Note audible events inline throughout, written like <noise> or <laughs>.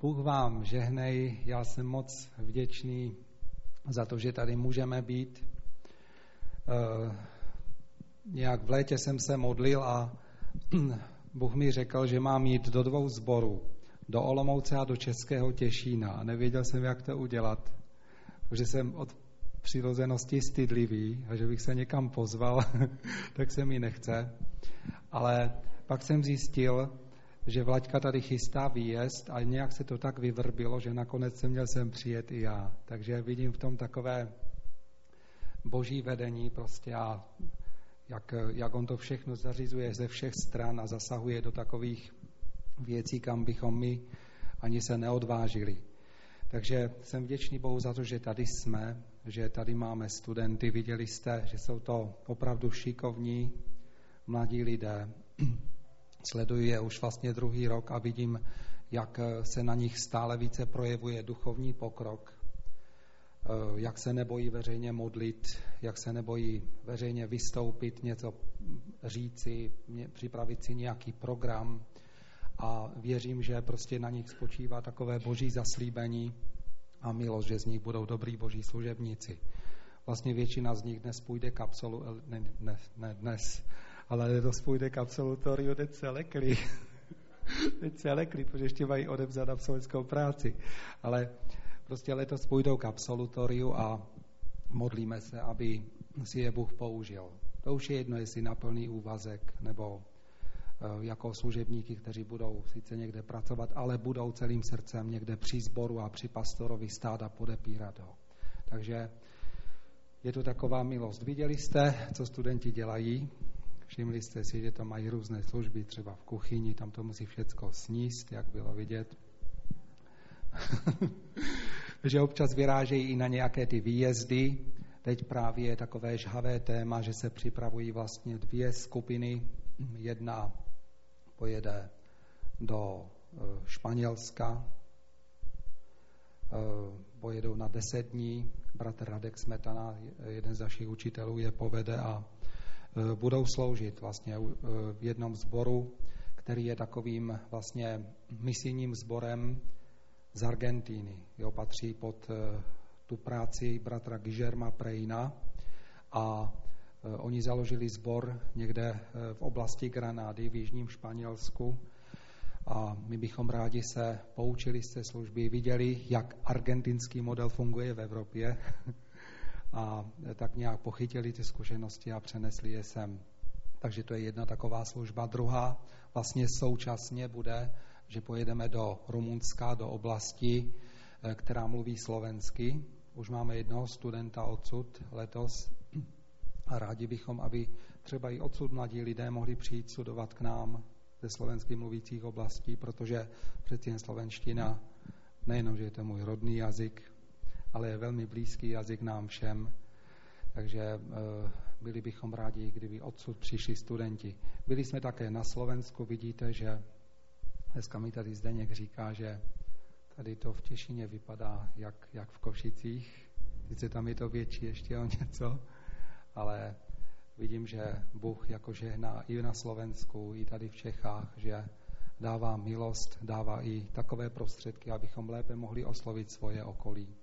Bůh vám žehnej, já jsem moc vděčný za to, že tady můžeme být. Uh, nějak v létě jsem se modlil a <clears throat> Bůh mi řekl, že mám jít do dvou zborů, do Olomouce a do Českého Těšína. A nevěděl jsem, jak to udělat, protože jsem od přirozenosti stydlivý a že bych se někam pozval, <laughs> tak se mi nechce. Ale pak jsem zjistil, že Vlaďka tady chystá výjezd a nějak se to tak vyvrbilo, že nakonec jsem měl sem přijet i já. Takže vidím v tom takové boží vedení prostě a jak, jak on to všechno zařizuje ze všech stran a zasahuje do takových věcí, kam bychom my ani se neodvážili. Takže jsem vděčný Bohu za to, že tady jsme, že tady máme studenty. Viděli jste, že jsou to opravdu šikovní mladí lidé. Sleduji je už vlastně druhý rok a vidím, jak se na nich stále více projevuje duchovní pokrok, eh, jak se nebojí veřejně modlit, jak se nebojí veřejně vystoupit, něco říci, připravit si nějaký program a věřím, že prostě na nich spočívá takové boží zaslíbení a milost, že z nich budou dobrý boží služebníci. Vlastně většina z nich dnes půjde k absolu, ne, ne, ne dnes, ale letos půjde k absolutoriu <laughs> teď celekli. teď celekli, protože ještě mají odevzat absolutskou práci. Ale prostě letos půjdou k absolutoriu a modlíme se, aby si je Bůh použil. To už je jedno, jestli na plný úvazek nebo eh, jako služebníky, kteří budou sice někde pracovat, ale budou celým srdcem někde při sboru a při pastorovi stát a podepírat ho. Takže je to taková milost. Viděli jste, co studenti dělají? Všimli jste si, že tam mají různé služby, třeba v kuchyni, tam to musí všecko sníst, jak bylo vidět. <laughs> že občas vyrážejí i na nějaké ty výjezdy. Teď právě je takové žhavé téma, že se připravují vlastně dvě skupiny. Jedna pojede do e, Španělska, e, pojedou na deset dní. Bratr Radek Smetana, jeden z našich učitelů, je povede a budou sloužit vlastně v jednom sboru, který je takovým vlastně misijním sborem z Argentíny. Jo, patří pod eh, tu práci bratra Guillerma Prejna a eh, oni založili sbor někde eh, v oblasti Granády v jižním Španělsku a my bychom rádi se poučili z té služby, viděli, jak argentinský model funguje v Evropě <laughs> a tak nějak pochytili ty zkušenosti a přenesli je sem. Takže to je jedna taková služba. Druhá vlastně současně bude že pojedeme do Rumunska, do oblasti, eh, která mluví slovensky. Už máme jednoho studenta odsud letos a rádi bychom, aby třeba i odsud mladí lidé mohli přijít studovat k nám ze slovensky mluvících oblastí, protože přeci jen slovenština nejenom, že je to můj rodný jazyk, ale je velmi blízký jazyk nám všem. Takže e, byli bychom rádi, kdyby odsud přišli studenti. Byli jsme také na Slovensku, vidíte, že Dneska mi tady Zdeněk říká, že tady to v Těšině vypadá jak, jak v Košicích. Sice tam je to větší ještě o něco, ale vidím, že Bůh jako žehná i na Slovensku, i tady v Čechách, že dává milost, dává i takové prostředky, abychom lépe mohli oslovit svoje okolí.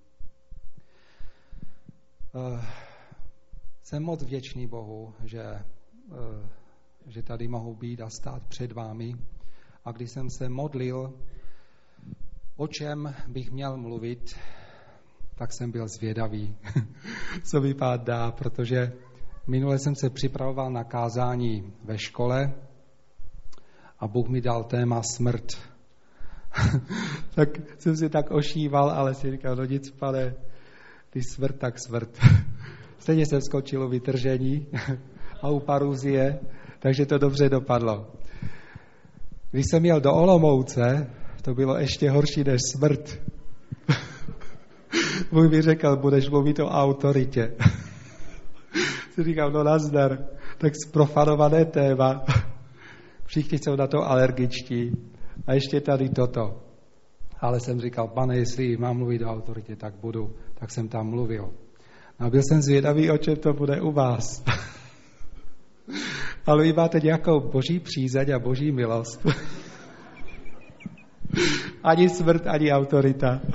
Uh, jsem moc vděčný Bohu, že, uh, že tady mohu být a stát před vámi a když jsem se modlil, o čem bych měl mluvit, tak jsem byl zvědavý, <laughs> co mi pát dá, protože minule jsem se připravoval na kázání ve škole a Bůh mi dal téma smrt. <laughs> tak jsem si tak ošíval, ale si říkal, no nic, pane, ty smrt, tak smrt. <laughs> Stejně jsem skočil o vytržení <laughs> a u paruzie, takže to dobře dopadlo. Když jsem jel do Olomouce, to bylo ještě horší než smrt. <laughs> Můj mi řekl, budeš mluvit o autoritě. si říkám, no nazdar, tak zprofanované téma. Všichni jsou na to alergičtí. A ještě tady toto. Ale jsem říkal, pane, jestli mám mluvit o autoritě, tak budu. Tak jsem tam mluvil. No a byl jsem zvědavý, o čem to bude u vás. <laughs> Ale vy máte nějakou boží přízeň a boží milost. <laughs> ani smrt, ani autorita. <laughs>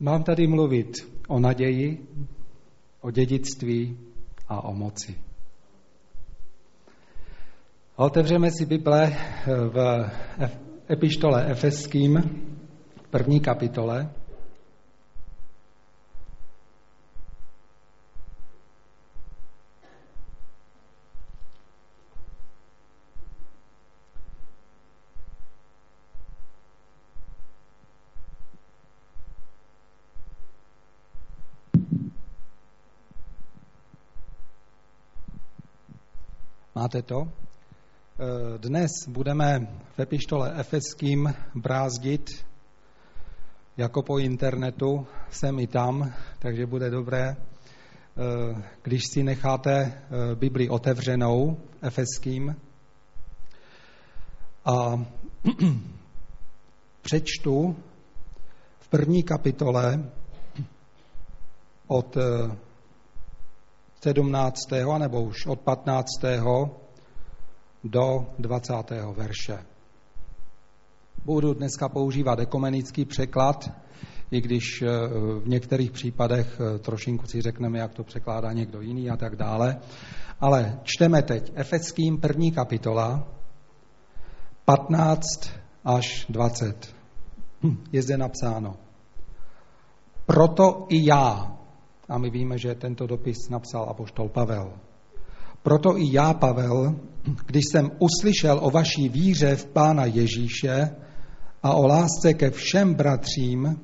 Mám tady mluvit o naději, o dědictví a o moci. Otevřeme si Bible v epištole Efeským, první kapitole. Máte to? Eh, dnes budeme v epištole Efeským brázdit jako po internetu, sem i tam, takže bude dobré, eh, když si necháte eh, Bibli otevřenou Efeským. A <clears throat> přečtu v první kapitole od 17. nebo už od 15. do 20. verše. Budu dneska používat ekumenický překlad, i když eh, v některých případech eh, trošinku si řekneme, jak to překládá někdo jiný a tak dále. Ale čteme teď Efeským první kapitola, 15 až 20. Hm, je zde napsáno. Proto i já, a my víme, že tento dopis napsal apoštol Pavel. Proto i já, Pavel, když jsem uslyšel o vaší víře v Pána Ježíše a o lásce ke všem bratřím,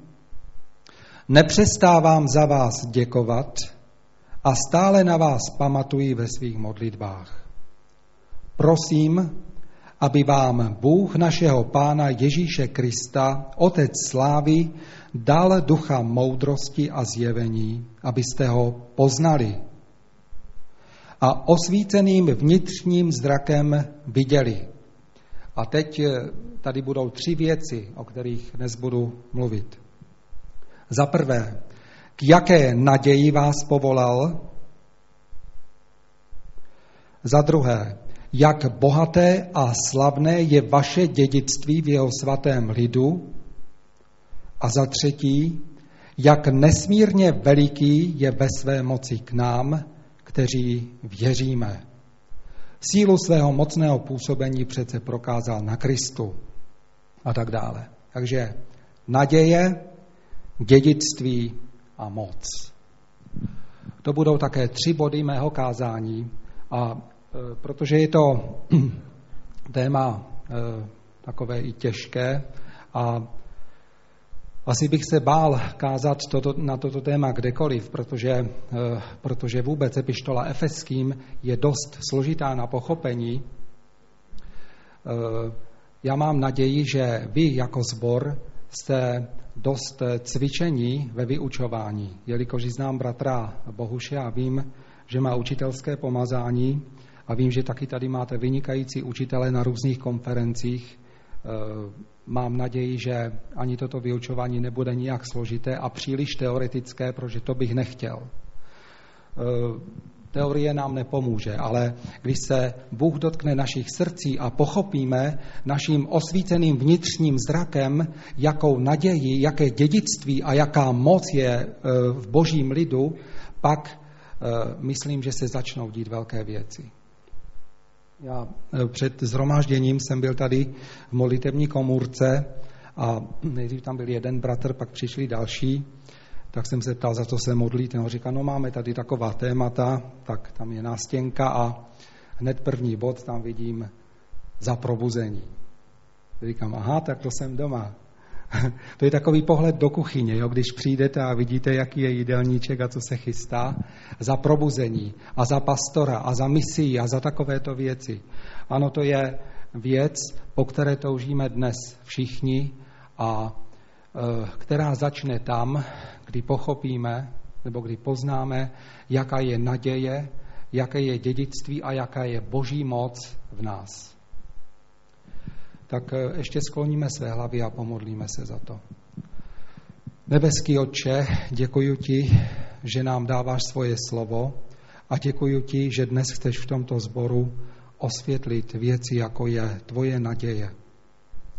nepřestávám za vás děkovat a stále na vás pamatuji ve svých modlitbách. Prosím, aby vám Bůh našeho Pána Ježíše Krista, Otec slávy, dal ducha moudrosti a zjevení, abyste ho poznali a osvíceným vnitřním zrakem viděli. A teď eh, tady budou tři věci, o kterých dnes budu mluvit. Za prvé, k jaké naději vás povolal? Za druhé, jak bohaté a slavné je vaše dědictví v jeho svatém lidu. A za třetí, jak nesmírně veliký je ve své moci k nám, kteří věříme. Sílu svého mocného působení přece prokázal na Kristu a tak dále. Takže naděje, dědictví a moc. To budou také tři body mého kázání a Eh, protože je to <clears throat> téma eh, takové i těžké a asi bych se bál kázat toto, na toto téma kdekoliv, protože, eh, protože vůbec epištola efeským je dost složitá na pochopení. Já mám naději, že vy jako zbor jste dost cvičení ve vyučování, jelikož znám bratra Bohuše a vím, že má učitelské pomazání, a vím, že taky tady máte vynikající učitele na různých konferencích. E, mám naději, že ani toto vyučování nebude nijak složité a příliš teoretické, protože to bych nechtěl. E, teorie nám nepomůže, ale když se Bůh dotkne našich srdcí a pochopíme naším osvíceným vnitřním zrakem, jakou naději, jaké dědictví a jaká moc je e, v božím lidu, pak myslím, že se začnou dít velké věci. Já eh, před zhromážděním jsem byl tady v molitevní komůrce a nejdřív tam byl jeden bratr, pak přišli další, tak jsem se ptal, za co se modlí. Ten ho říká, no máme tady taková témata, tak tam je nástěnka a hned první bod tam vidím za probuzení. Říkám, aha, tak to jsem doma. <laughs> To je takový pohled do kuchyně, jo? když přijdete a vidíte, jaký je jídelníček a co se chystá, za probuzení a za pastora a za misí a za takovéto věci. Ano, to je věc, po které toužíme dnes všichni a e, která začne tam, kdy pochopíme nebo kdy poznáme, jaká je naděje, jaké je dědictví a jaká je boží moc v nás tak eh, ještě skloníme své hlavy a pomodlíme se za to. Nebeský Otče, děkuji ti, že nám dáváš svoje slovo a děkuji ti, že dnes chceš v tomto sboru osvětlit věci, jako je tvoje naděje,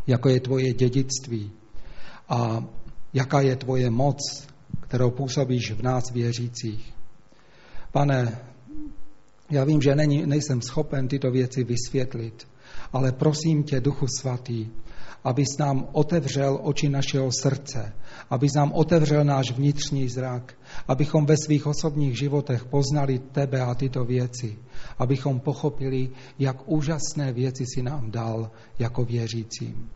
jako je tvoje dědictví a jaká je tvoje moc, kterou působíš v nás věřících. Pane, já vím, že není, nejsem schopen tyto věci vysvětlit, ale prosím tě, Duchu Svatý, abys nám otevřel oči našeho srdce, abys nám otevřel náš vnitřní zrak, abychom ve svých osobních životech poznali tebe a tyto věci, abychom pochopili, jak úžasné věci si nám dal jako věřícím.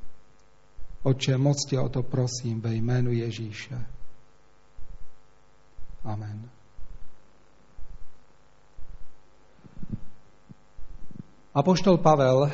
Otče, moc tě o to prosím ve jménu Ježíše. Amen. Apoštol Pavel eh,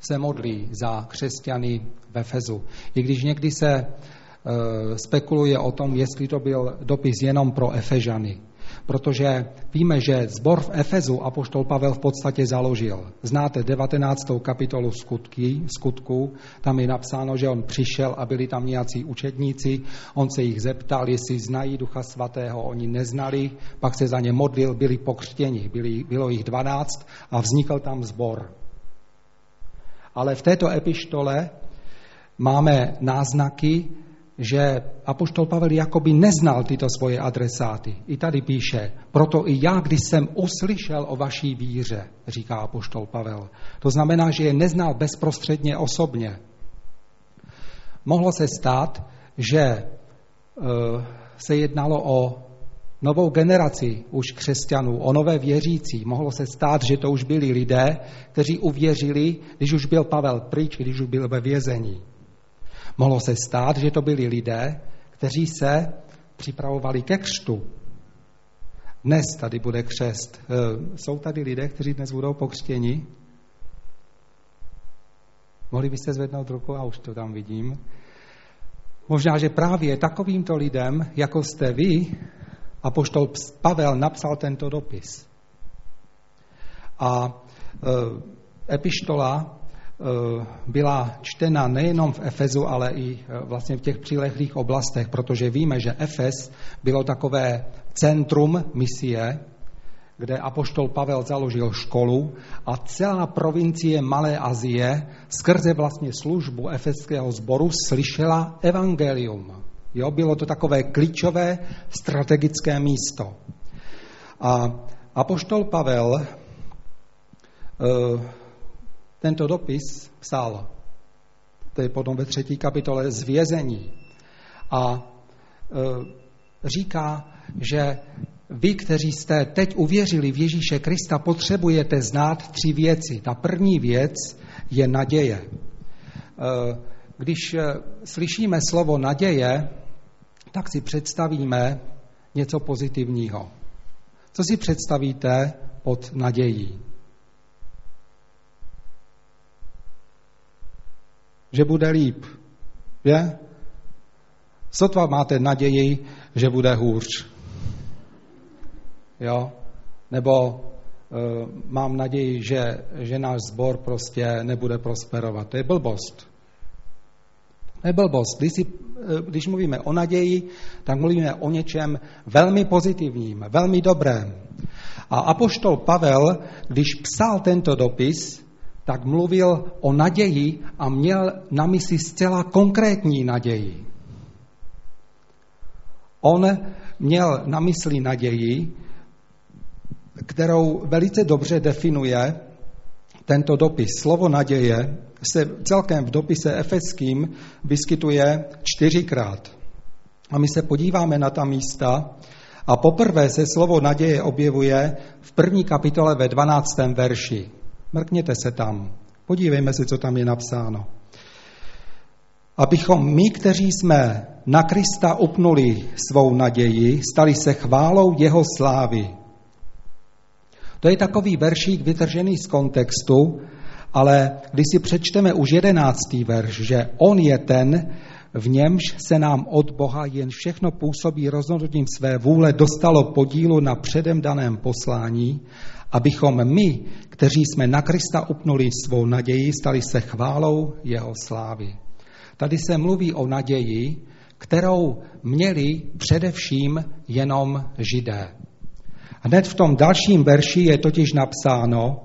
se modlí za křesťany ve Fezu. I když někdy se eh, spekuluje o tom, jestli to byl dopis jenom pro Efežany protože víme, že zbor v Efezu apoštol Pavel v podstatě založil. Znáte 19. kapitolu skutky, skutku, tam je napsáno, že on přišel a byli tam nějací učedníci, on se jich zeptal, jestli znají Ducha Svatého, oni neznali, pak se za ně modlil, byli pokřtěni, byli, bylo jich 12 a vznikl tam zbor. Ale v této epištole máme náznaky, že apoštol Pavel jakoby neznal tyto svoje adresáty. I tady píše, proto i já, když jsem uslyšel o vaší víře, říká apoštol Pavel. To znamená, že je neznal bezprostředně osobně. Mohlo se stát, že e, se jednalo o novou generaci už křesťanů, o nové věřící. Mohlo se stát, že to už byli lidé, kteří uvěřili, když už byl Pavel pryč, když už byl ve vězení. Mohlo se stát, že to byli lidé, kteří se připravovali ke křtu. Dnes tady bude křest. E, jsou tady lidé, kteří dnes budou pokřtěni? Mohli byste zvednout ruku a už to tam vidím. Možná, že právě takovýmto lidem, jako jste vy, a poštol Pavel napsal tento dopis. A e, epištola byla čtena nejenom v Efezu, ale i eh, vlastně v těch přilehlých oblastech, protože víme, že Efes bylo takové centrum misie, kde apoštol Pavel založil školu a celá provincie Malé Azie skrze vlastně službu efeského sboru slyšela evangelium. Jo, bylo to takové klíčové strategické místo. A apoštol Pavel uh, tento dopis psal, to je potom ve třetí kapitole, z vězení. A e, říká, že vy, kteří jste teď uvěřili v Ježíše Krista, potřebujete znát tři věci. Ta první věc je naděje. E, když e, slyšíme slovo naděje, tak si představíme něco pozitivního. Co si představíte pod nadějí? Že bude líp. Je? Sotva máte naději, že bude hůř. Jo? Nebo e, mám naději, že, že náš sbor prostě nebude prosperovat. To je blbost. To je blbost. Když, si, e, když mluvíme o naději, tak mluvíme o něčem velmi pozitivním, velmi dobrém. A apoštol Pavel, když psal tento dopis, tak mluvil o naději a měl na mysli zcela konkrétní naději. On měl na mysli naději, kterou velice dobře definuje tento dopis. Slovo naděje se celkem v dopise efeským vyskytuje čtyřikrát. A my se podíváme na ta místa a poprvé se slovo naděje objevuje v první kapitole ve 12. verši. Mrkněte se tam. Podívejme se, co tam je napsáno. Abychom my, kteří jsme na Krista upnuli svou naději, stali se chválou jeho slávy. To je takový veršík vytržený z kontextu, ale když si přečteme už jedenáctý verš, že on je ten, v němž se nám od Boha jen všechno působí rozhodnutím své vůle dostalo podílu na předem daném poslání, abychom my, kteří jsme na Krista upnuli svou naději, stali se chválou jeho slávy. Tady se mluví o naději, kterou měli především jenom židé. Hned v tom dalším verši je totiž napsáno,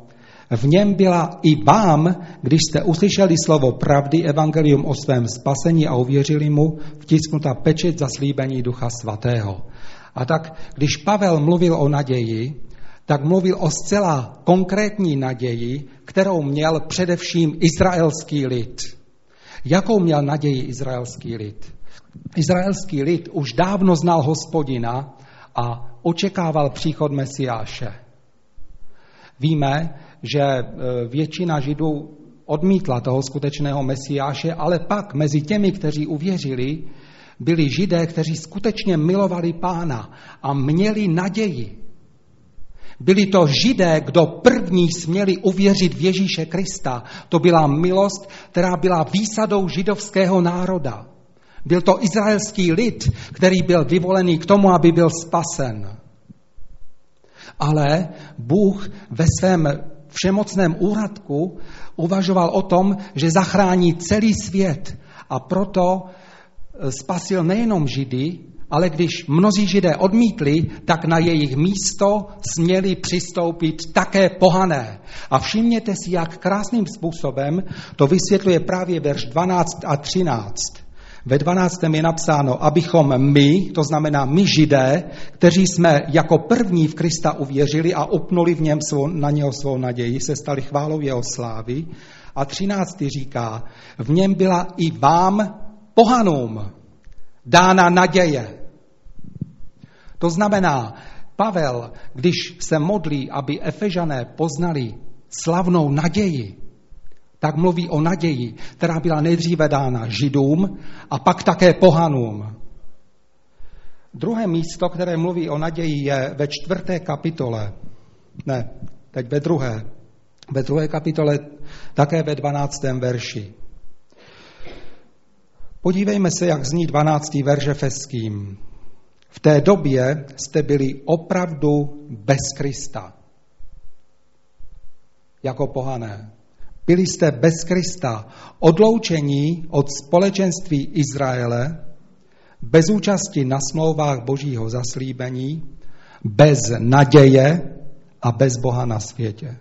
V něm byla i vám, když jste uslyšeli slovo pravdy, evangelium o svém spasení a uvěřili mu, vtisknuta pečet zaslíbení Ducha Svatého. A tak, když Pavel mluvil o naději, tak mluvil o zcela konkrétní naději, kterou měl především izraelský lid. Jakou měl naději izraelský lid? Izraelský lid už dávno znal hospodina a očekával příchod Mesiáše. Víme, že e, většina Židů odmítla toho skutečného Mesiáše, ale pak mezi těmi, kteří uvěřili, byli Židé, kteří skutečně milovali pána a měli naději. Byli to Židé, kdo první směli uvěřit v Ježíše Krista. To byla milost, která byla výsadou židovského národa. Byl to izraelský lid, který byl vyvolený k tomu, aby byl spasen. Ale Bůh ve svém všemocném úradku uvažoval o tom, že zachrání celý svět a proto spasil nejenom Židy, ale když mnozí židé odmítli, tak na jejich místo směli přistoupit také pohané. A všimněte si, jak krásným způsobem to vysvětluje právě verš 12 a 13. Ve 12. je napsáno, abychom my, to znamená my židé, kteří jsme jako první v Krista uvěřili a upnuli v něm svou, na něho svou naději, se stali chválou jeho slávy. A 13. říká, v něm byla i vám pohanům dána naděje. To znamená, Pavel, když se modlí, aby Efežané poznali slavnou naději, tak mluví o naději, která byla nejdříve dána Židům a pak také pohanům. Druhé místo, které mluví o naději, je ve čtvrté kapitole. Ne, teď ve druhé. Ve druhé kapitole také ve dvanáctém verši. Podívejme se, jak zní dvanáctý verš Efeským. V té době jste byli opravdu bez Krista. Jako pohané. Byli jste bez Krista, odloučení od společenství Izraele, bez účasti na smlouvách božího zaslíbení, bez naděje a bez Boha na světě.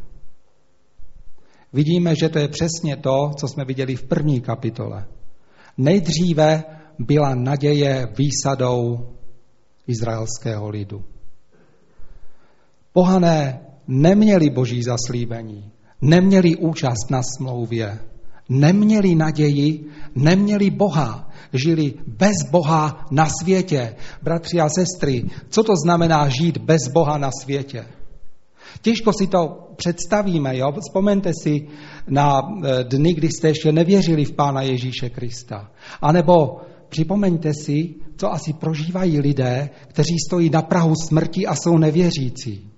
Vidíme, že to je přesně to, co jsme viděli v první kapitole. Nejdříve byla naděje výsadou izraelského lidu. Pohané neměli boží zaslíbení, neměli účast na smlouvě, neměli naději, neměli Boha, žili bez Boha na světě. Bratři a sestry, co to znamená žít bez Boha na světě? Těžko si to představíme, jo? Vzpomeňte si na e, dny, kdy jste ještě nevěřili v Pána Ježíše Krista. A nebo připomeňte si, co asi prožívají lidé, kteří stojí na Prahu smrti a jsou nevěřící.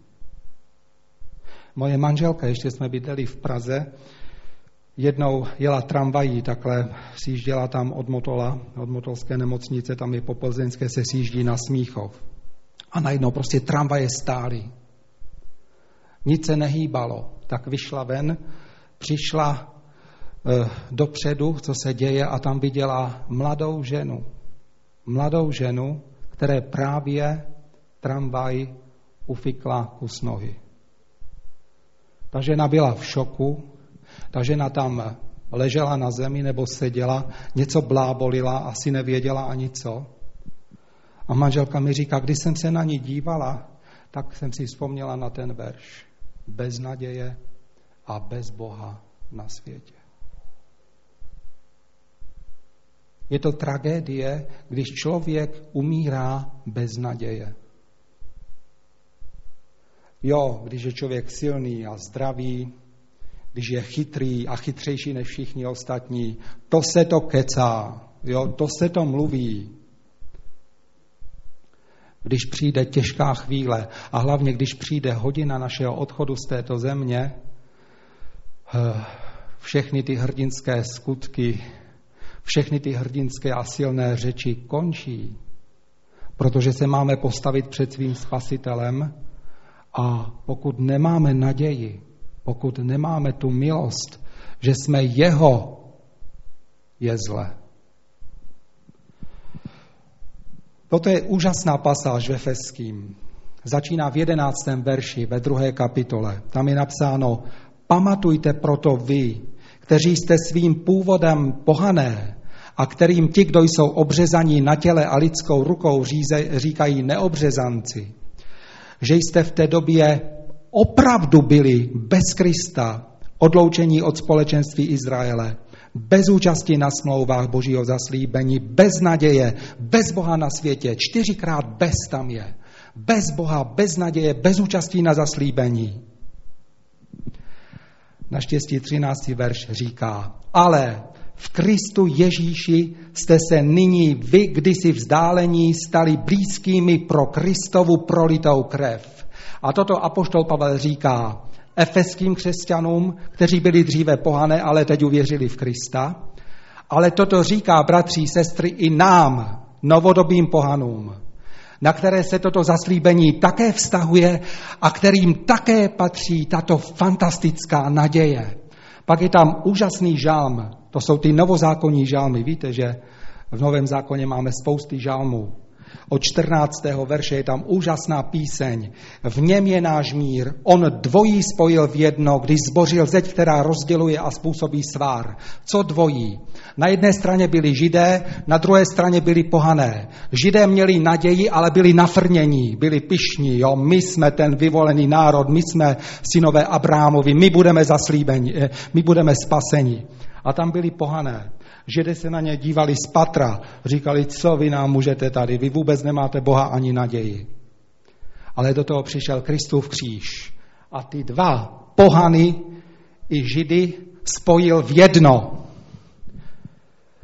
Moje manželka, ještě jsme bydleli v Praze, jednou jela tramvají, takhle sjížděla tam od Motola, od Motolské nemocnice, tam je po Plzeňské se sjíždí na Smíchov. A najednou prostě tramvaje stály. Nic se nehýbalo. Tak vyšla ven, přišla e, dopředu, co se děje, a tam viděla mladou ženu. Mladou ženu, které právě tramvaj ufikla kus nohy. Ta žena byla v šoku, ta žena tam ležela na zemi nebo seděla, něco blábolila, asi nevěděla ani co. A manželka mi říká, když jsem se na ní dívala, tak jsem si vzpomněla na ten verš. Bez naděje a bez Boha na světě. Je to tragédie, když člověk umírá bez naděje. Jo, když je člověk silný a zdravý, když je chytrý a chytřejší než všichni ostatní, to se to kecá, jo, to se to mluví. Když přijde těžká chvíle a hlavně když přijde hodina našeho odchodu z této země, eh, všechny ty hrdinské skutky, všechny ty hrdinské a silné řeči končí, protože se máme postavit před svým spasitelem a pokud nemáme naději, pokud nemáme tu milost, že jsme jeho, je zle. Toto je úžasná pasáž ve Feským. Začíná v jedenáctém verši ve druhé kapitole. Tam je napsáno, Pamatujte proto vy, kteří jste svým původem pohané a kterým ti, kdo jsou obřezaní na těle a lidskou rukou, říkají neobřezanci, že jste v té době opravdu byli bez Krista, odloučení od společenství Izraele, bez účasti na smlouvách božího zaslíbení, bez naděje, bez Boha na světě, čtyřikrát bez tam je. Bez Boha, bez naděje, bez účastí na zaslíbení. Naštěstí 13. verš říká, ale v Kristu Ježíši jste se nyní vy kdysi vzdálení stali blízkými pro Kristovu prolitou krev. A toto apoštol Pavel říká efeským křesťanům, kteří byli dříve pohané, ale teď uvěřili v Krista. Ale toto říká, bratři, sestry, i nám, novodobým pohanům, na které se toto zaslíbení také vztahuje a kterým také patří tato fantastická naděje. Pak je tam úžasný žálm, to jsou ty novozákonní žálmy. Víte, že v Novém zákoně máme spousty žálmů. Od 14. verše je tam úžasná píseň. V něm je náš mír. On dvojí spojil v jedno, když zbořil zeď, která rozděluje a způsobí svár. Co dvojí? Na jedné straně byli židé, na druhé straně byli pohané. Židé měli naději, ale byli nafrnění, byli pišní. Jo? My jsme ten vyvolený národ, my jsme synové Abrámovi, my budeme zaslíbeni, eh, my budeme spaseni. A tam byli pohané. Židé se na ně dívali z patra, říkali, co vy nám můžete tady, vy vůbec nemáte Boha ani naději. Ale do toho přišel Kristův kříž a ty dva pohany i židy spojil v jedno.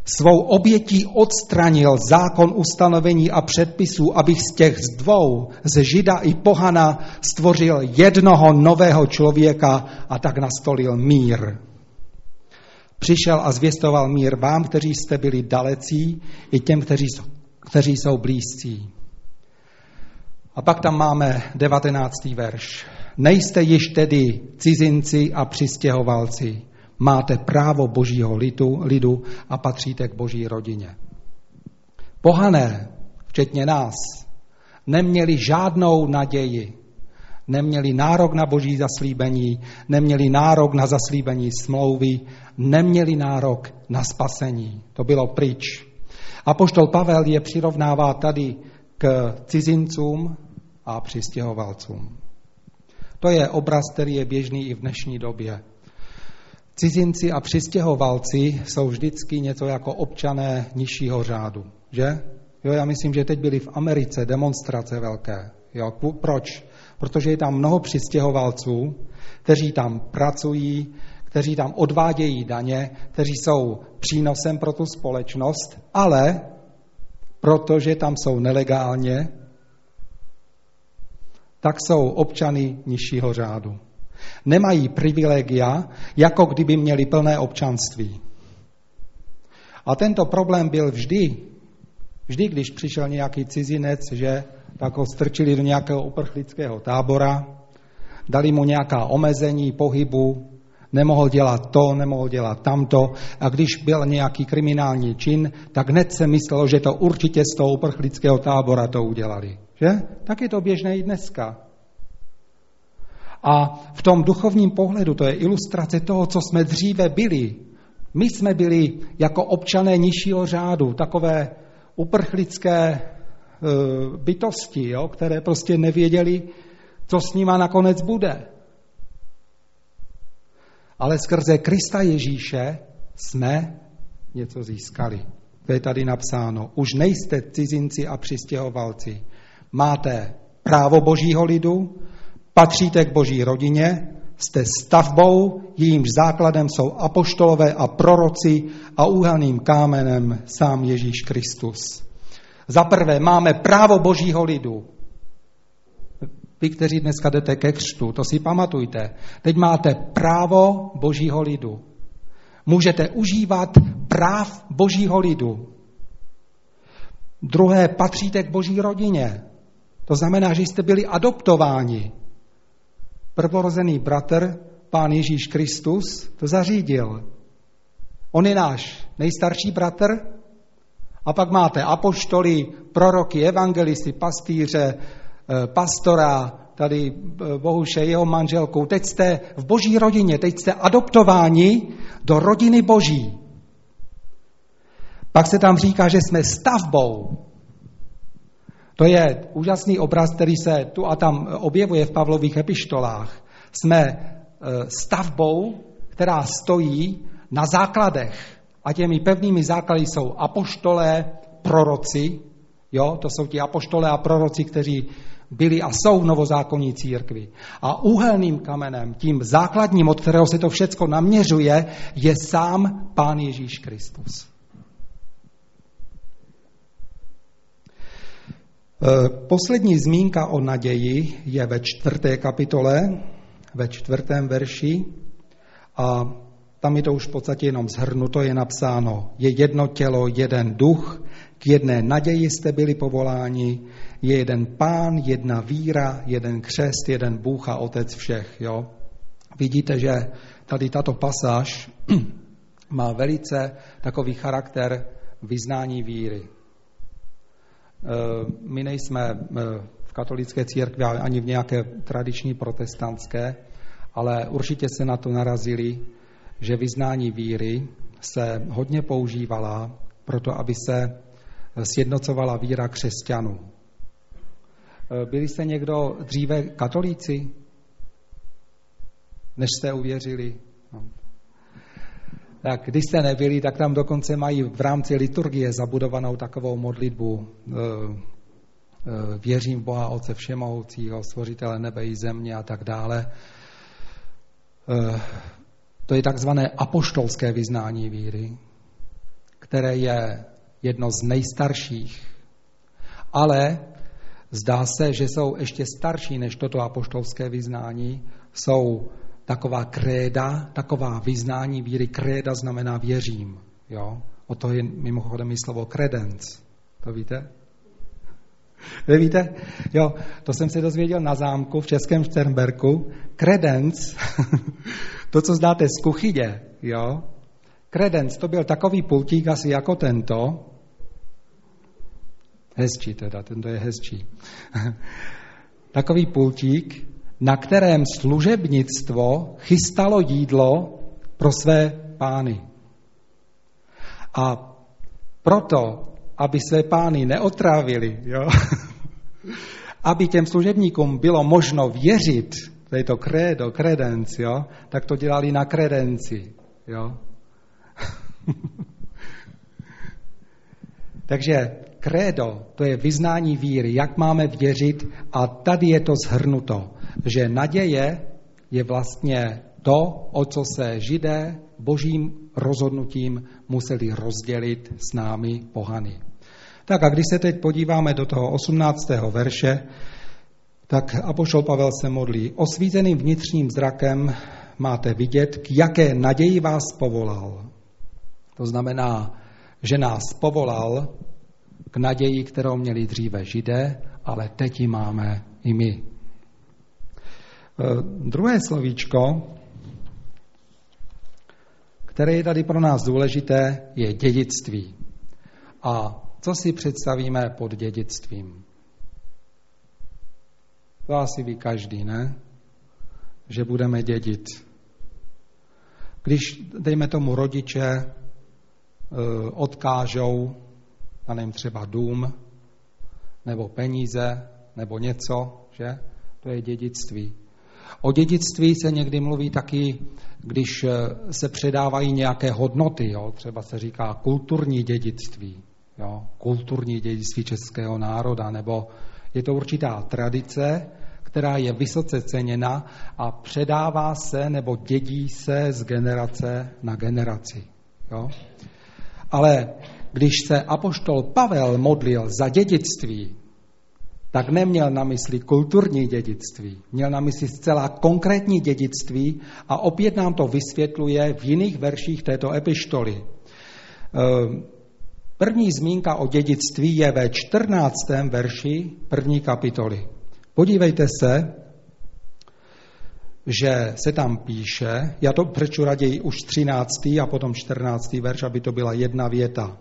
Svou obětí odstranil zákon ustanovení a předpisů, abych z těch z dvou, z žida i pohana, stvořil jednoho nového člověka a tak nastolil mír. Přišel a zvěstoval mír vám, kteří jste byli dalecí, i těm, kteří jsou, kteří jsou blízcí. A pak tam máme 19. verš. Nejste již tedy cizinci a přistěhovalci. Máte právo božího lidu, lidu a patříte k boží rodině. Pohané, včetně nás, neměli žádnou naději neměli nárok na boží zaslíbení, neměli nárok na zaslíbení smlouvy, neměli nárok na spasení. To bylo pryč. A poštol Pavel je přirovnává tady k cizincům a přistěhovalcům. To je obraz, který je běžný i v dnešní době. Cizinci a přistěhovalci jsou vždycky něco jako občané nižšího řádu, že? Jo, já myslím, že teď byly v Americe demonstrace velké. Jo, proč? Protože je tam mnoho přistěhovalců, kteří tam pracují, kteří tam odvádějí daně, kteří jsou přínosem pro tu společnost, ale protože tam jsou nelegálně, tak jsou občany nižšího řádu. Nemají privilegia, jako kdyby měli plné občanství. A tento problém byl vždy, vždy, když přišel nějaký cizinec, že tak ho strčili do nějakého uprchlického tábora, dali mu nějaká omezení pohybu, nemohl dělat to, nemohl dělat tamto a když byl nějaký kriminální čin, tak hned se myslelo, že to určitě z toho uprchlického tábora to udělali. Že? Tak je to běžné i dneska. A v tom duchovním pohledu, to je ilustrace toho, co jsme dříve byli. My jsme byli jako občané nižšího řádu, takové uprchlické bytosti, jo, které prostě nevěděli, co s nima nakonec bude. Ale skrze Krista Ježíše jsme něco získali. To je tady napsáno. Už nejste cizinci a přistěhovalci. Máte právo božího lidu, patříte k boží rodině, jste stavbou, jejímž základem jsou apoštolové a proroci a úhelným kámenem sám Ježíš Kristus. Za prvé, máme právo božího lidu. Vy, kteří dneska jdete ke křtu, to si pamatujte. Teď máte právo božího lidu. Můžete užívat práv božího lidu. Druhé, patříte k boží rodině. To znamená, že jste byli adoptováni. Prvorozený bratr, pán Ježíš Kristus, to zařídil. On je náš nejstarší bratr, a pak máte apoštoly, proroky, evangelisty, pastýře, eh, pastora, tady eh, Bohuše, jeho manželkou, teď jste v boží rodině, teď jste adoptováni do rodiny boží. Pak se tam říká, že jsme stavbou. To je úžasný obraz, který se tu a tam objevuje v Pavlových epištolách. Jsme eh, stavbou, která stojí na základech. A těmi pevnými základy jsou apoštolé, proroci, jo, to jsou ti apoštolé a proroci, kteří byli a jsou v novozákonní církvi. A úhelným kamenem, tím základním, od kterého se to všecko naměřuje, je sám Pán Ježíš Kristus. E, poslední zmínka o naději je ve čtvrté kapitole, ve čtvrtém verši a tam je to už v podstatě jenom zhrnuto, je napsáno, je jedno tělo, jeden duch, k jedné naději jste byli povoláni, je jeden pán, jedna víra, jeden křest, jeden Bůh a otec všech. Jo? Vidíte, že tady tato pasáž <clears throat> má velice takový charakter vyznání víry. E, my nejsme e, v katolické církvi ani v nějaké tradiční protestantské, ale určitě se na to narazili, že vyznání víry se hodně používala proto, aby se sjednocovala víra křesťanů. Eh, byli jste někdo dříve katolíci, než jste uvěřili? No. Tak když jste nebyli, tak tam dokonce mají v rámci liturgie zabudovanou takovou modlitbu eh, eh, věřím v Boha Otce Všemohoucího, stvořitele nebe i země a tak dále. To je takzvané apoštolské vyznání víry, které je jedno z nejstarších. Ale zdá se, že jsou ještě starší než toto apoštolské vyznání. Jsou taková kréda, taková vyznání víry. Kréda znamená věřím. Jo? O to je mimochodem i slovo credence. To víte? Vy víte? Jo, to jsem se dozvěděl na zámku v Českém Šternberku. Credence, <laughs> to, co znáte z kuchyně, jo? Credence, to byl takový pultík asi jako tento, Hezčí teda, tento je hezčí. <laughs> Takový pultík, na kterém služebnictvo chystalo jídlo pro své pány. A proto, aby své pány neotrávili, jo, <laughs> aby těm služebníkům bylo možno věřit, to je to credo, credence, jo, tak to dělali na kredenci. Jo. <laughs> Takže Krédo, to je vyznání víry, jak máme věřit a tady je to zhrnuto, že naděje je vlastně to, o co se židé božím rozhodnutím museli rozdělit s námi pohany. Tak a když se teď podíváme do toho 18. verše, tak Apoštol Pavel se modlí. Osvíceným vnitřním zrakem máte vidět, k jaké naději vás povolal. To znamená, že nás povolal k naději, kterou měli dříve židé, ale teď ji máme i my. E, druhé slovíčko, které je tady pro nás důležité, je dědictví. A co si představíme pod dědictvím? To asi ví každý, ne? Že budeme dědit. Když, dejme tomu, rodiče e, odkážou já nevím, třeba dům, nebo peníze, nebo něco, že? To je dědictví. O dědictví se někdy mluví taky, když eh, se předávají nějaké hodnoty, jo? třeba se říká kulturní dědictví, jo? kulturní dědictví českého národa, nebo je to určitá tradice, která je vysoce ceněna a předává se nebo dědí se z generace na generaci. Jo? Ale když se apoštol Pavel modlil za dědictví, tak neměl na mysli kulturní dědictví, měl na mysli zcela konkrétní dědictví a opět nám to vysvětluje v jiných verších této epištoly. Ehm, první zmínka o dědictví je ve 14. verši první kapitoly. Podívejte se, že se tam píše, já to přečtu raději už 13. a potom 14. verš, aby to byla jedna věta.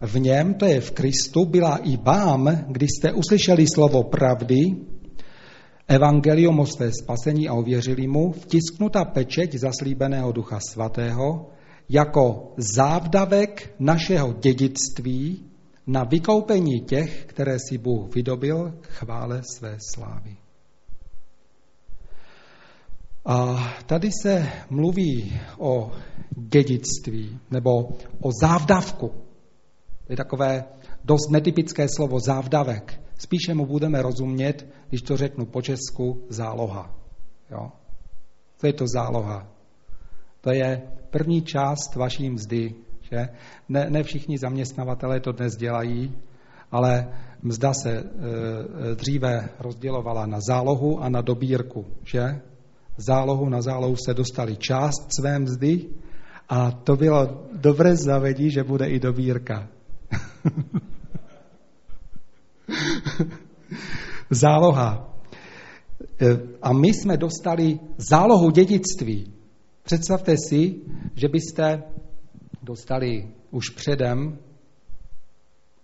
V něm, to je v Kristu, byla i vám, když jste uslyšeli slovo pravdy, evangelium o své spasení a uvěřili mu, vtisknuta pečeť zaslíbeného Ducha Svatého, jako závdavek našeho dědictví na vykoupení těch, které si Bůh vydobil chvále své slávy. A tady se mluví o dědictví nebo o závdavku. To je takové dost netypické slovo závdavek. Spíše mu budeme rozumět, když to řeknu po česku, záloha. Jo? Co je to záloha? To je první část vaší mzdy. Že? Ne, ne všichni zaměstnavatelé to dnes dělají, ale mzda se e, dříve rozdělovala na zálohu a na dobírku. Že? Zálohu na zálohu se dostali část své mzdy a to bylo dobré zavedí, že bude i dobírka. <laughs> Záloha. E, a my jsme dostali zálohu dědictví. Představte si, že byste dostali už předem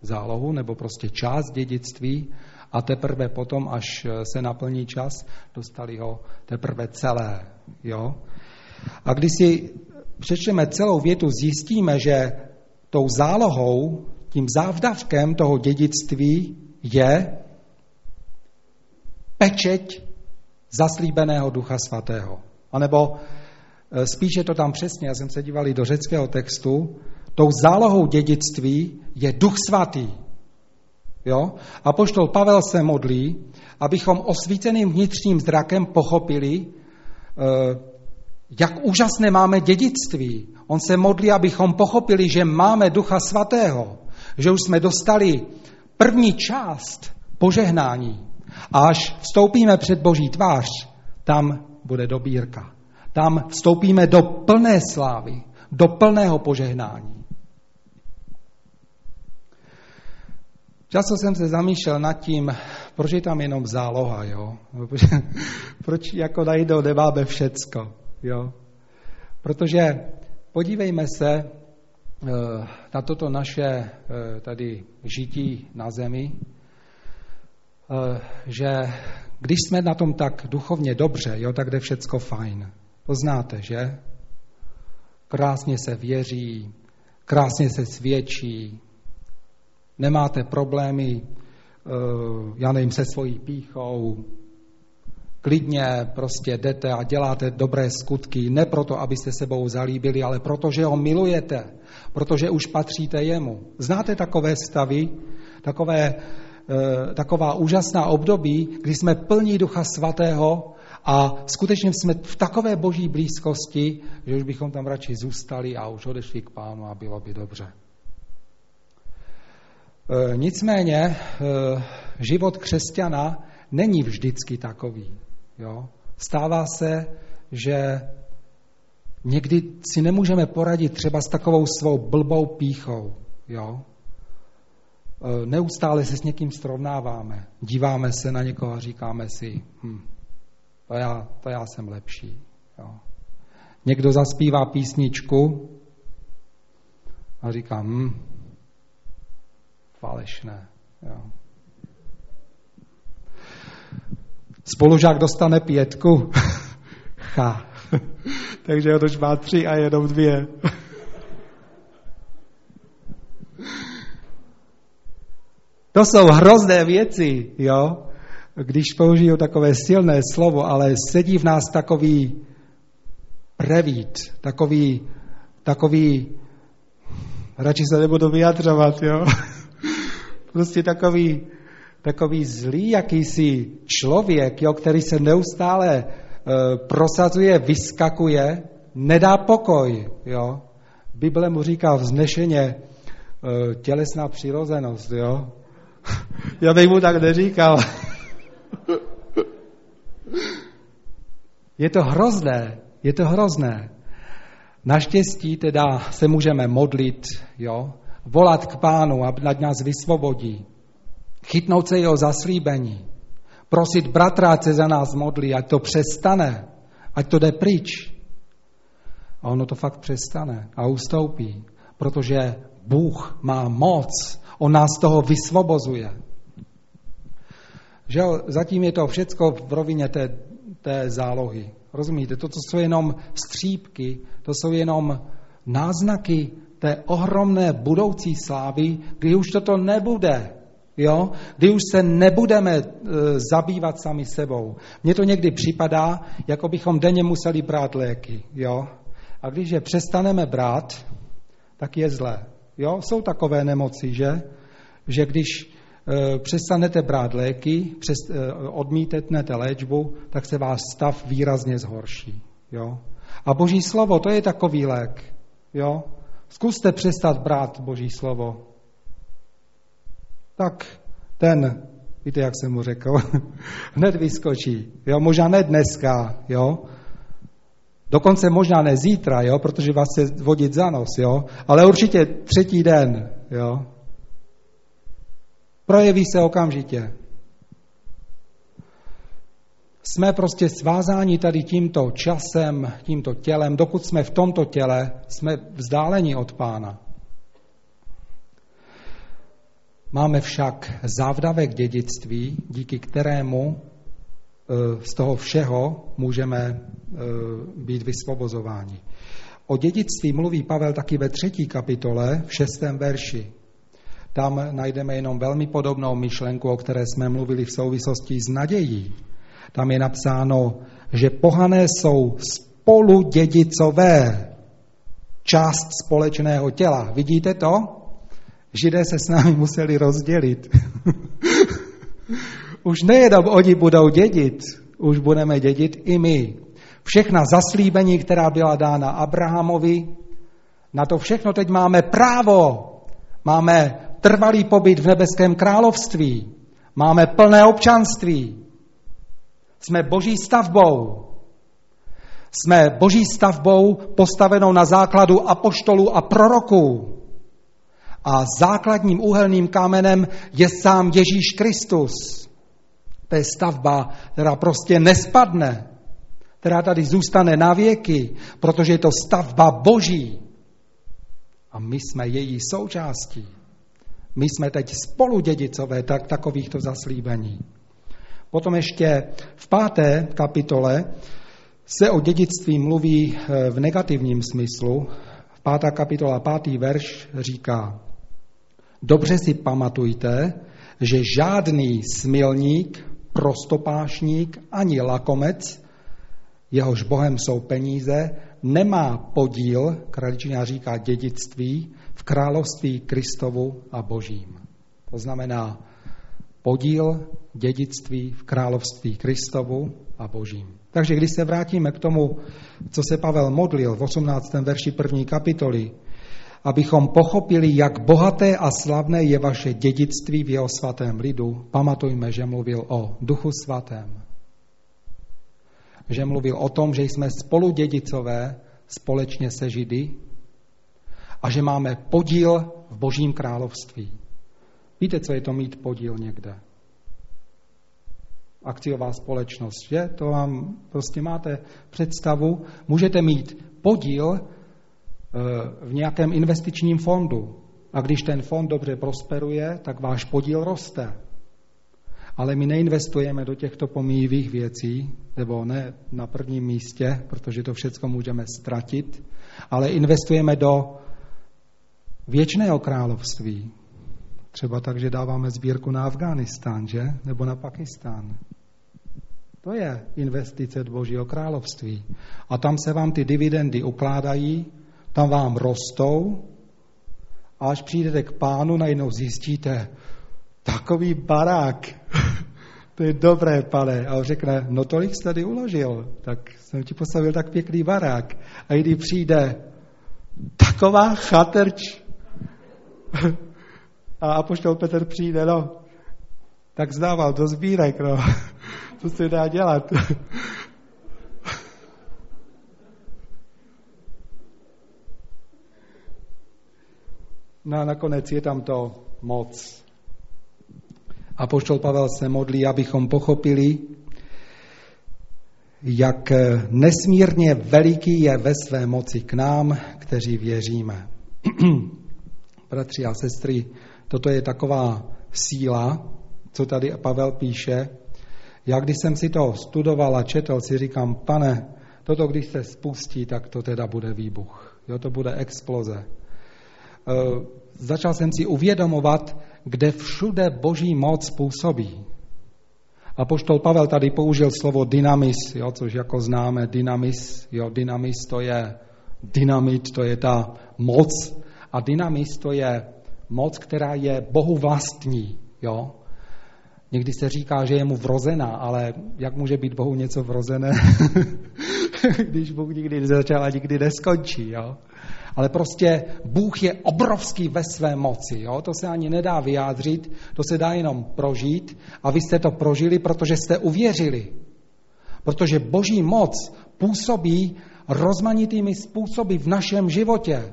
zálohu nebo prostě část dědictví a teprve potom, až se naplní čas, dostali ho teprve celé. Jo? A když si přečteme celou větu, zjistíme, že tou zálohou, tím závdavkem toho dědictví je pečeť zaslíbeného Ducha Svatého. A nebo e, spíše to tam přesně, já jsem se díval do řeckého textu, tou zálohou dědictví je Duch Svatý. Jo? A poštol Pavel se modlí, abychom osvíceným vnitřním zrakem pochopili, e, jak úžasné máme dědictví. On se modlí, abychom pochopili, že máme Ducha Svatého, že už jsme dostali první část požehnání. A až vstoupíme před Boží tvář, tam bude dobírka. Tam vstoupíme do plné slávy, do plného požehnání. Často jsem se zamýšlel nad tím, proč je tam jenom záloha, jo? <laughs> proč jako najdou nemáme všecko, jo? Protože podívejme se eh, na toto naše eh, tady žití na zemi, eh, že když jsme na tom tak duchovně dobře, jo, tak jde všecko fajn. To znáte, že? Krásně se věří, krásně se svědčí, nemáte problémy, já nevím, se svojí píchou, klidně prostě jdete a děláte dobré skutky, ne proto, abyste sebou zalíbili, ale proto, že ho milujete, protože už patříte jemu. Znáte takové stavy, takové, e, taková úžasná období, kdy jsme plní Ducha Svatého a skutečně jsme v takové boží blízkosti, že už bychom tam radši zůstali a už odešli k pánu a bylo by dobře. E, nicméně e, život křesťana není vždycky takový. Jo? Stává se, že někdy si nemůžeme poradit třeba s takovou svou blbou píchou. Jo? E, neustále se s někým srovnáváme. Díváme se na někoho a říkáme si, hm, to, já, to já jsem lepší. Jo? Někdo zaspívá písničku a říká, hm, falešné. Jo? Spolužák dostane pětku. <laughs> ha. <laughs> Takže on už má tři a jenom dvě. <laughs> to jsou hrozné věci, jo? Když použiju takové silné slovo, ale sedí v nás takový prevít, takový, takový, radši se nebudu vyjadřovat, jo? <laughs> prostě takový, takový zlý jakýsi člověk, jo, který se neustále e, prosazuje, vyskakuje, nedá pokoj. Jo. Bible mu říká vznešeně e, tělesná přirozenost. Jo. <laughs> Já bych mu tak neříkal. Je to hrozné, je to hrozné. Naštěstí teda se můžeme modlit, jo, volat k pánu, aby nad nás vysvobodí chytnout se jeho zaslíbení, prosit bratra, se za nás modlí, ať to přestane, ať to jde pryč. A ono to fakt přestane a ustoupí, protože Bůh má moc, on nás toho vysvobozuje. Že zatím je to všecko v rovině té, té zálohy. Rozumíte? To, to jsou jenom střípky, to jsou jenom náznaky té ohromné budoucí slávy, kdy už toto nebude. Jo? Kdy už se nebudeme e, zabývat sami sebou. Mně to někdy připadá, jako bychom denně museli brát léky. Jo? A když je přestaneme brát, tak je zlé. Jo? Jsou takové nemoci, že? Že když přestanete brát léky, přes, e, odmítnete léčbu, tak se váš stav výrazně zhorší. Jo? A Boží slovo, to je takový lék. Jo? Zkuste přestat brát Boží slovo. Tak ten, víte, jak jsem mu řekl, <laughs> hned vyskočí. Jo? Možná ne dneska, jo? Dokonce možná ne zítra, jo? protože vás chce vodit za nos, jo? ale určitě třetí den. Jo? Projeví se okamžitě. Jsme prostě svázáni tady tímto časem, tímto tělem. Dokud jsme v tomto těle, jsme vzdáleni od pána. Máme však závdavek dědictví, díky kterému e, z toho všeho můžeme e, být vysvobozováni. O dědictví mluví Pavel taky ve třetí kapitole, v šestém verši. Tam najdeme jenom velmi podobnou myšlenku, o které jsme mluvili v souvislosti s nadějí. Tam je napsáno, že pohané jsou spolu dědicové část společného těla. Vidíte to? Židé se s námi museli rozdělit. <laughs> už nejenom oni budou dědit, už budeme dědit i my. Všechna zaslíbení, která byla dána Abrahamovi, na to všechno teď máme právo. Máme trvalý pobyt v nebeském království. Máme plné občanství. Jsme boží stavbou. Jsme boží stavbou postavenou na základu apoštolů a proroků. A základním úhelným kamenem je sám Ježíš Kristus. To je stavba, která prostě nespadne, která tady zůstane na věky, protože je to stavba boží. A my jsme její součástí. My jsme teď spoludědicové tak, takovýchto zaslíbení. Potom ještě v páté kapitole se o dědictví mluví eh, v negativním smyslu. Pátá kapitola, pátý verš říká, dobře si pamatujte, že žádný smilník, prostopášník ani lakomec, jehož bohem jsou peníze, nemá podíl, kraličina říká dědictví, v království Kristovu a Božím. To znamená podíl dědictví v království Kristovu a Božím. Takže když se vrátíme k tomu, co se Pavel modlil v 18. verši první kapitoly, abychom pochopili, jak bohaté a slavné je vaše dědictví v jeho svatém lidu, pamatujme, že mluvil o duchu svatém. Že mluvil o tom, že jsme spolu dědicové společně se Židy a že máme podíl v božím království. Víte, co je to mít podíl někde? Akciová společnost, že? To vám prostě máte představu. Můžete mít podíl eh, v nějakém investičním fondu. A když ten fond dobře prosperuje, tak váš podíl roste. Ale my neinvestujeme do těchto pomíjivých věcí, nebo ne na prvním místě, protože to všechno můžeme ztratit, ale investujeme do věčného království. Třeba tak, že dáváme sbírku na Afghánistán, že? Nebo na Pakistán. To je investice do Božího království. A tam se vám ty dividendy ukládají, tam vám rostou a až přijdete k pánu, najednou zjistíte, takový barák, <laughs> to je dobré, pane. A on řekne, no tolik jsi tady uložil, tak jsem ti postavil tak pěkný barák. A když přijde taková chatrč, a apoštol Petr přijde, no, tak zdával do sbírek, no, <laughs> co se dá dělat. <laughs> No a nakonec je tam to moc. Apoštol Pavel se modlí, abychom pochopili, jak nesmírně veliký je ve své moci k nám, kteří věříme. <clears throat> Bratři a sestry, toto je taková síla, co tady Pavel píše, Já když jsem si to studoval a četl, si říkám, pane, toto když se spustí, tak to teda bude výbuch. Jo, to bude exploze. E, začal jsem si uvědomovat, kde všude boží moc působí. A poštol Pavel tady použil slovo dynamis, jo, což jako známe, dynamis, jo, dynamis to je dynamit, to je ta moc a dynamis to je moc, která je Bohu vlastní, jo. Někdy se říká, že je mu vrozená, ale jak může být Bohu něco vrozené, <laughs> když Bůh nikdy nezačal a nikdy neskončí, jo. Ale prostě Bůh je obrovský ve své moci. Jo? To se ani nedá vyjádřit, to se dá jenom prožít. A vy jste to prožili, protože jste uvěřili. Protože boží moc působí rozmanitými způsoby v našem životě.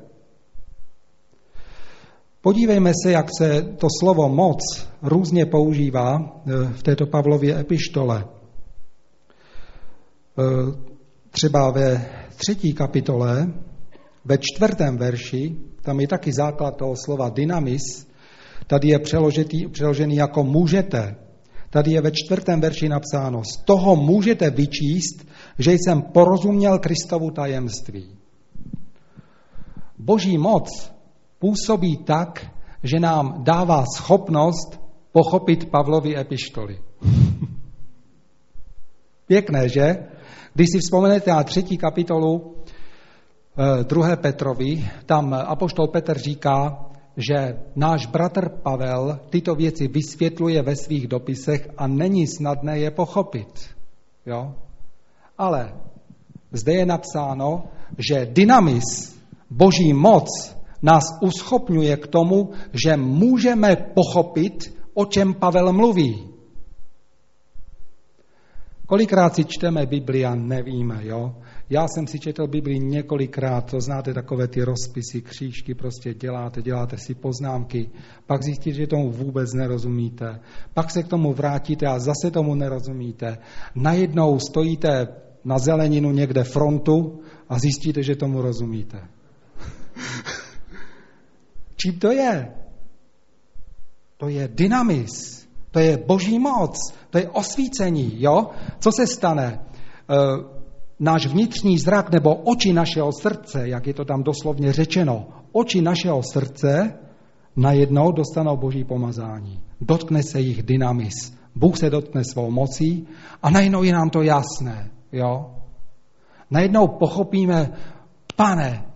Podívejme se, jak se to slovo moc různě používá eh, v této Pavlově epištole. Eh, třeba ve třetí kapitole ve čtvrtém verši, tam je taky základ toho slova dynamis, tady je přeložený, přeložený jako můžete. Tady je ve čtvrtém verši napsáno, z toho můžete vyčíst, že jsem porozuměl Kristovu tajemství. Boží moc působí tak, že nám dává schopnost pochopit Pavlovy epištoly. <laughs> Pěkné, že? Když si vzpomenete na třetí kapitolu 2. Eh, Petrovi, tam apoštol Petr říká, že náš bratr Pavel tyto věci vysvětluje ve svých dopisech a není snadné je pochopit. Jo? Ale zde je napsáno, že dynamis, boží moc, nás uschopňuje k tomu, že můžeme pochopit, o čem Pavel mluví. Kolikrát si čteme Bibli a nevíme, jo? Já jsem si četl Bibli několikrát, to znáte takové ty rozpisy, křížky, prostě děláte, děláte si poznámky, pak zjistíte, že tomu vůbec nerozumíte, pak se k tomu vrátíte a zase tomu nerozumíte. Najednou stojíte na zeleninu někde frontu a zjistíte, že tomu rozumíte. Čím to je? To je dynamis, to je boží moc, to je osvícení, jo? Co se stane? Uh, náš vnitřní zrak nebo oči našeho srdce, jak je to tam doslovně řečeno, oči našeho srdce najednou dostanou boží pomazání. Dotkne se jich dynamis. Bůh se dotkne svou mocí a najednou je nám to jasné. Jo? Najednou pochopíme, pane,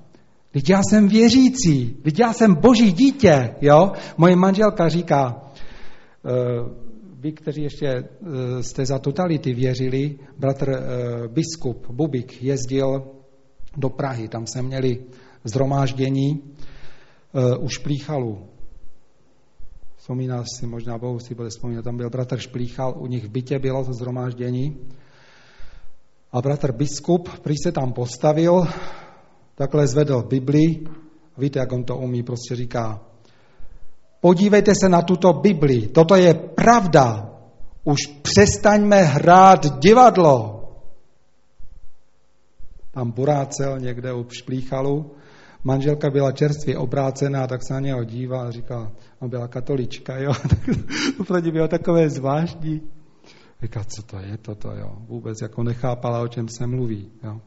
teď já jsem věřící, teď já jsem boží dítě. Jo? Moje manželka říká, uh, vy, kteří ještě eh, jste za totality věřili, bratr eh, biskup Bubik jezdil do Prahy, tam se měli zhromáždění eh, u Šplíchalu. Vzpomíná si, možná Bohu si bude vzpomínat, tam byl bratr Šplíchal, u nich v bytě bylo to zhromáždění. A bratr biskup prý se tam postavil, takhle zvedl Bibli, víte, jak on to umí, prostě říká, Podívejte se na tuto Bibli. Toto je pravda. Už přestaňme hrát divadlo. Tam burácel někde u šplíchalu. Manželka byla čerstvě obrácená, tak se na něho díval a říkal, on byla katolička, jo. <laughs> ní bylo takové zvláštní. Říká, co to je toto, jo. Vůbec jako nechápala, o čem se mluví, jo.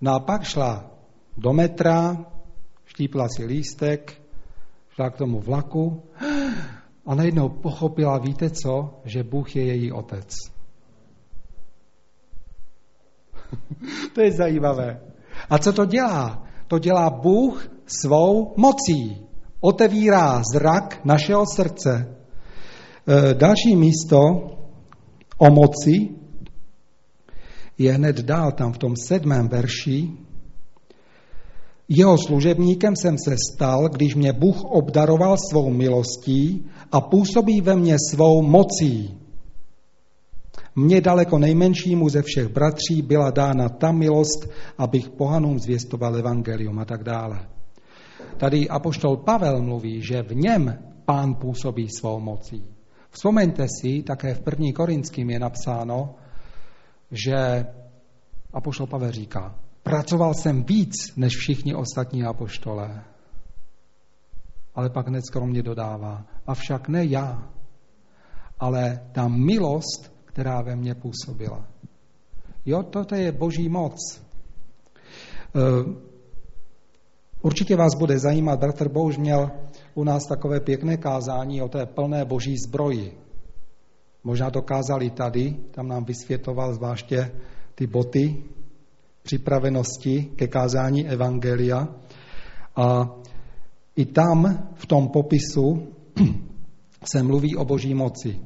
No a pak šla do metra, štípla si lístek, šla k tomu vlaku a najednou pochopila, víte co, že Bůh je její otec. <laughs> to je zajímavé. A co to dělá? To dělá Bůh svou mocí. Otevírá zrak našeho srdce. E, další místo o moci je hned dál tam v tom sedmém verši, jeho služebníkem jsem se stal, když mě Bůh obdaroval svou milostí a působí ve mně svou mocí. Mně daleko nejmenšímu ze všech bratří byla dána ta milost, abych pohanům zvěstoval evangelium a tak dále. Tady apoštol Pavel mluví, že v něm pán působí svou mocí. Vzpomeňte si, také v první Korinským je napsáno, že apoštol Pavel říká, Pracoval jsem víc než všichni ostatní apoštolé. Ale pak hned skromně dodává, avšak ne já, ale ta milost, která ve mně působila. Jo, toto je boží moc. Eh, určitě vás bude zajímat, bratr Bouž měl u nás takové pěkné kázání o té plné boží zbroji. Možná to kázali tady, tam nám vysvětoval zvláště ty boty připravenosti ke kázání Evangelia. A i tam v tom popisu <clears throat> se mluví o boží moci.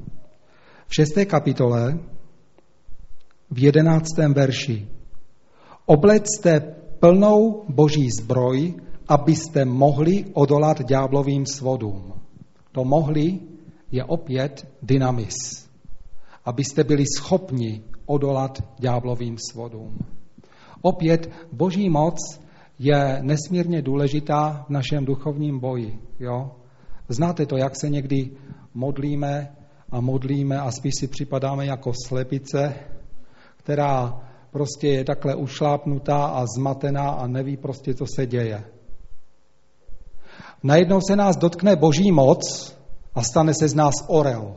V šesté kapitole v jedenáctém verši Oblecte plnou boží zbroj, abyste mohli odolat ďáblovým svodům. To mohli je opět dynamis. Abyste byli schopni odolat ďáblovým svodům. Opět boží moc je nesmírně důležitá v našem duchovním boji. Jo? Znáte to, jak se někdy modlíme a modlíme a spíš si připadáme jako slepice, která prostě je takhle ušlápnutá a zmatená a neví prostě, co se děje. Najednou se nás dotkne boží moc a stane se z nás orel.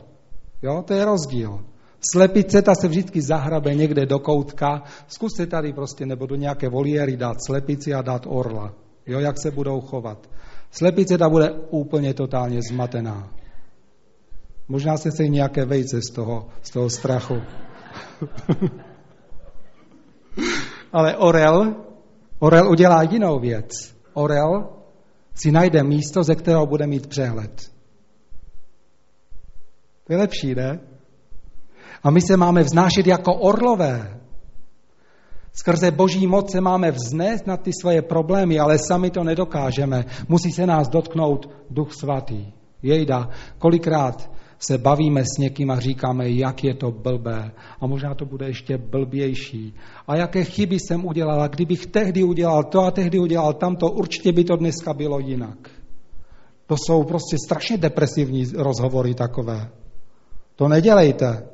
Jo, to je rozdíl. Slepice ta se vždycky zahrabe někde do koutka. Zkuste tady prostě nebo do nějaké voliéry dát slepici a dát orla. Jo, jak se budou chovat. Slepice ta bude úplně totálně zmatená. Možná se se nějaké vejce z toho, z toho strachu. <laughs> Ale orel, orel udělá jinou věc. Orel si najde místo, ze kterého bude mít přehled. To je lepší, ne? A my se máme vznášet jako orlové. Skrze boží moc se máme vznést na ty svoje problémy, ale sami to nedokážeme. Musí se nás dotknout duch svatý. Jejda, kolikrát se bavíme s někým a říkáme, jak je to blbé. A možná to bude ještě blbější. A jaké chyby jsem udělal. A kdybych tehdy udělal to a tehdy udělal tamto, určitě by to dneska bylo jinak. To jsou prostě strašně depresivní rozhovory takové. To nedělejte.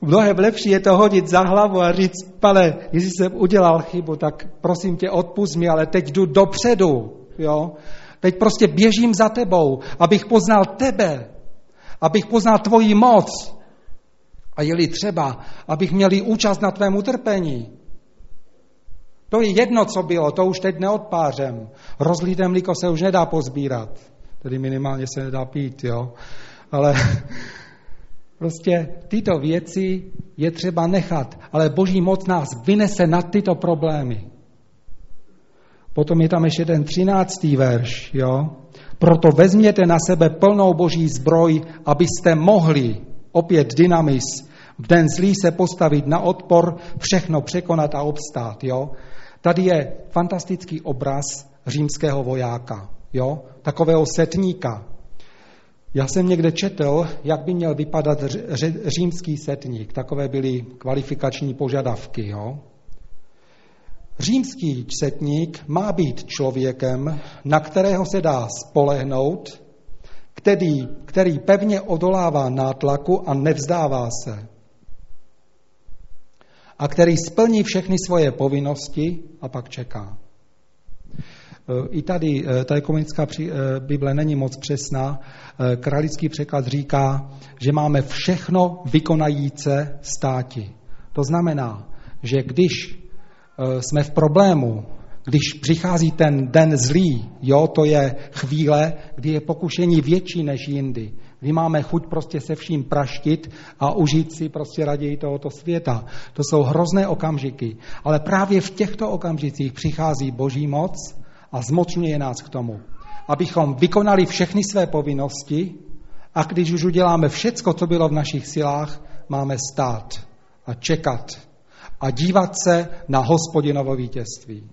Mnohem lepší je to hodit za hlavu a říct, pane, jestli jsem udělal chybu, tak prosím tě, odpust mi, ale teď jdu dopředu. Jo? Teď prostě běžím za tebou, abych poznal tebe, abych poznal tvoji moc. A jeli třeba, abych měl účast na tvém utrpení. To je jedno, co bylo, to už teď neodpářem. Rozlíté mlíko se už nedá pozbírat. Tedy minimálně se nedá pít, jo. Ale <laughs> prostě tyto věci je třeba nechat. Ale boží moc nás vynese nad tyto problémy. Potom je tam ještě ten třináctý verš, jo. Proto vezměte na sebe plnou boží zbroj, abyste mohli, opět dynamis, v den zlý se postavit na odpor, všechno překonat a obstát, jo. Tady je fantastický obraz římského vojáka, jo, takového setníka. Já jsem někde četl, jak by měl vypadat římský setník. Takové byly kvalifikační požadavky, jo. Římský četník má být člověkem, na kterého se dá spolehnout, který, který pevně odolává nátlaku a nevzdává se. A který splní všechny svoje povinnosti a pak čeká. I tady eh, ta ekumenická eh, Bible není moc přesná. Eh, Kralický překlad říká, že máme všechno vykonajíce státi. To znamená, že když jsme v problému, když přichází ten den zlý, jo, to je chvíle, kdy je pokušení větší než jindy, kdy máme chuť prostě se vším praštit a užít si prostě raději tohoto světa. To jsou hrozné okamžiky. Ale právě v těchto okamžicích přichází boží moc a zmocňuje nás k tomu, abychom vykonali všechny své povinnosti a když už uděláme všecko, co bylo v našich silách, máme stát a čekat a dívat se na hospodinovo vítězství.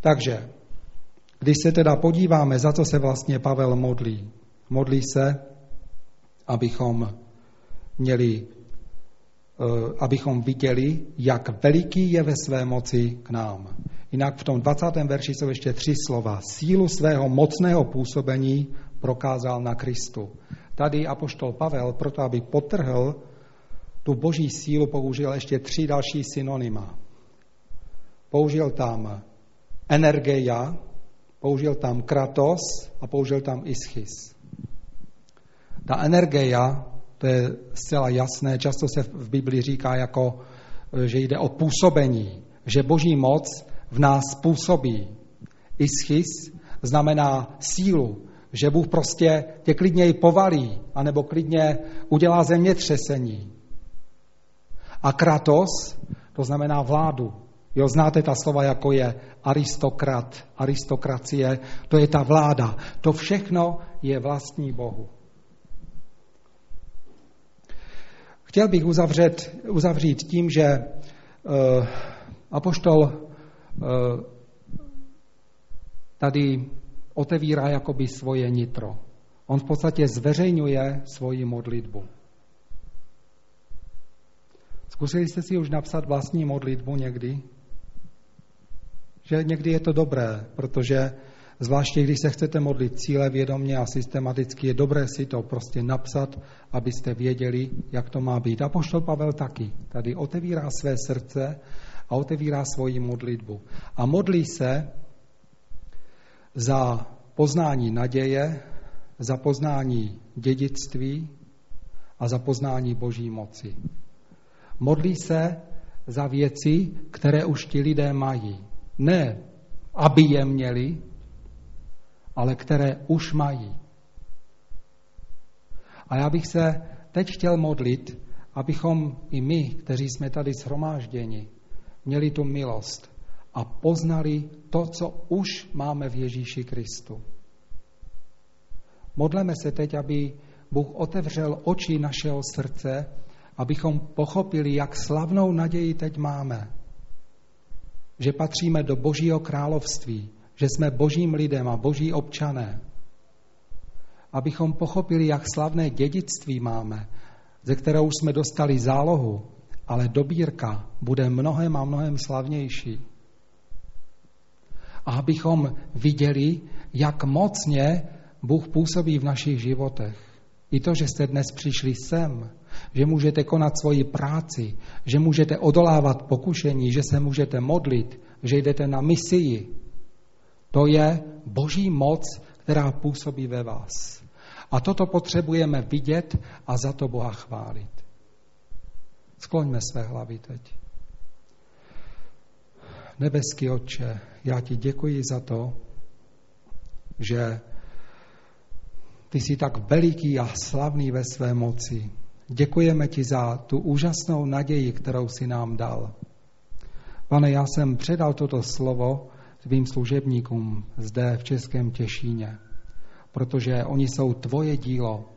Takže, když se teda podíváme, za co se vlastně Pavel modlí, modlí se, abychom měli abychom viděli, jak veliký je ve své moci k nám. Jinak v tom 20. verši jsou ještě tři slova. Sílu svého mocného působení prokázal na Kristu. Tady apoštol Pavel, proto aby potrhl tu boží sílu, použil ještě tři další synonyma. Použil tam energeia, použil tam kratos a použil tam ischis. Ta energia, to je zcela jasné, často se v Biblii říká jako, že jde o působení, že boží moc v nás působí. Ischis znamená sílu, že Bůh prostě tě klidně i povalí, anebo klidně udělá zemětřesení. A kratos, to znamená vládu. Jo, znáte ta slova, jako je aristokrat, aristokracie, to je ta vláda. To všechno je vlastní Bohu. Chtěl bych uzavřet, uzavřít tím, že uh, apoštol uh, tady otevírá jakoby svoje nitro. On v podstatě zveřejňuje svoji modlitbu. Zkusili jste si už napsat vlastní modlitbu někdy? Že někdy je to dobré, protože zvláště když se chcete modlit cíle vědomě a systematicky, je dobré si to prostě napsat, abyste věděli, jak to má být. A poštol Pavel taky tady otevírá své srdce a otevírá svoji modlitbu. A modlí se za poznání naděje, za poznání dědictví a za poznání boží moci. Modlí se za věci, které už ti lidé mají. Ne, aby je měli, ale které už mají. A já bych se teď chtěl modlit, abychom i my, kteří jsme tady shromážděni, měli tu milost a poznali to, co už máme v Ježíši Kristu. Modleme se teď, aby Bůh otevřel oči našeho srdce, abychom pochopili, jak slavnou naději teď máme. Že patříme do Božího království, že jsme božím lidem a boží občané. Abychom pochopili, jak slavné dědictví máme, ze kterou jsme dostali zálohu, ale dobírka bude mnohem a mnohem slavnější. A abychom viděli, jak mocně Bůh působí v našich životech. I to, že jste dnes přišli sem, že můžete konat svoji práci, že můžete odolávat pokušení, že se můžete modlit, že jdete na misii. To je boží moc, která působí ve vás. A toto potřebujeme vidět a za to Boha chválit. Skloňme své hlavy teď. Nebeský Otče, já ti děkuji za to, že ty jsi tak veliký a slavný ve své moci. Děkujeme ti za tu úžasnou naději, kterou si nám dal. Pane, já jsem předal toto slovo tvým služebníkům zde v Českém Těšíně, protože oni jsou tvoje dílo,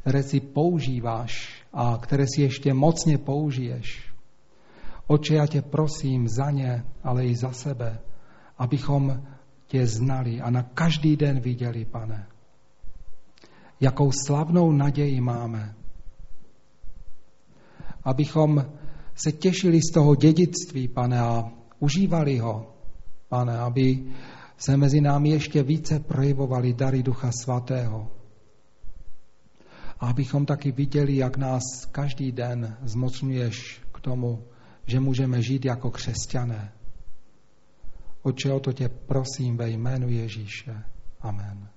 které si používáš a které si ještě mocně použiješ. Oče, já tě prosím za ně, ale i za sebe, abychom tě znali a na každý den viděli, pane, jakou slavnou naději máme. Abychom se těšili z toho dědictví, pane, a užívali ho, pane, aby se mezi námi ještě více projevovali dary Ducha Svatého. A abychom taky viděli, jak nás každý den zmocňuješ k tomu, že můžeme žít jako křesťané. Oče, o to tě prosím ve jménu Ježíše. Amen.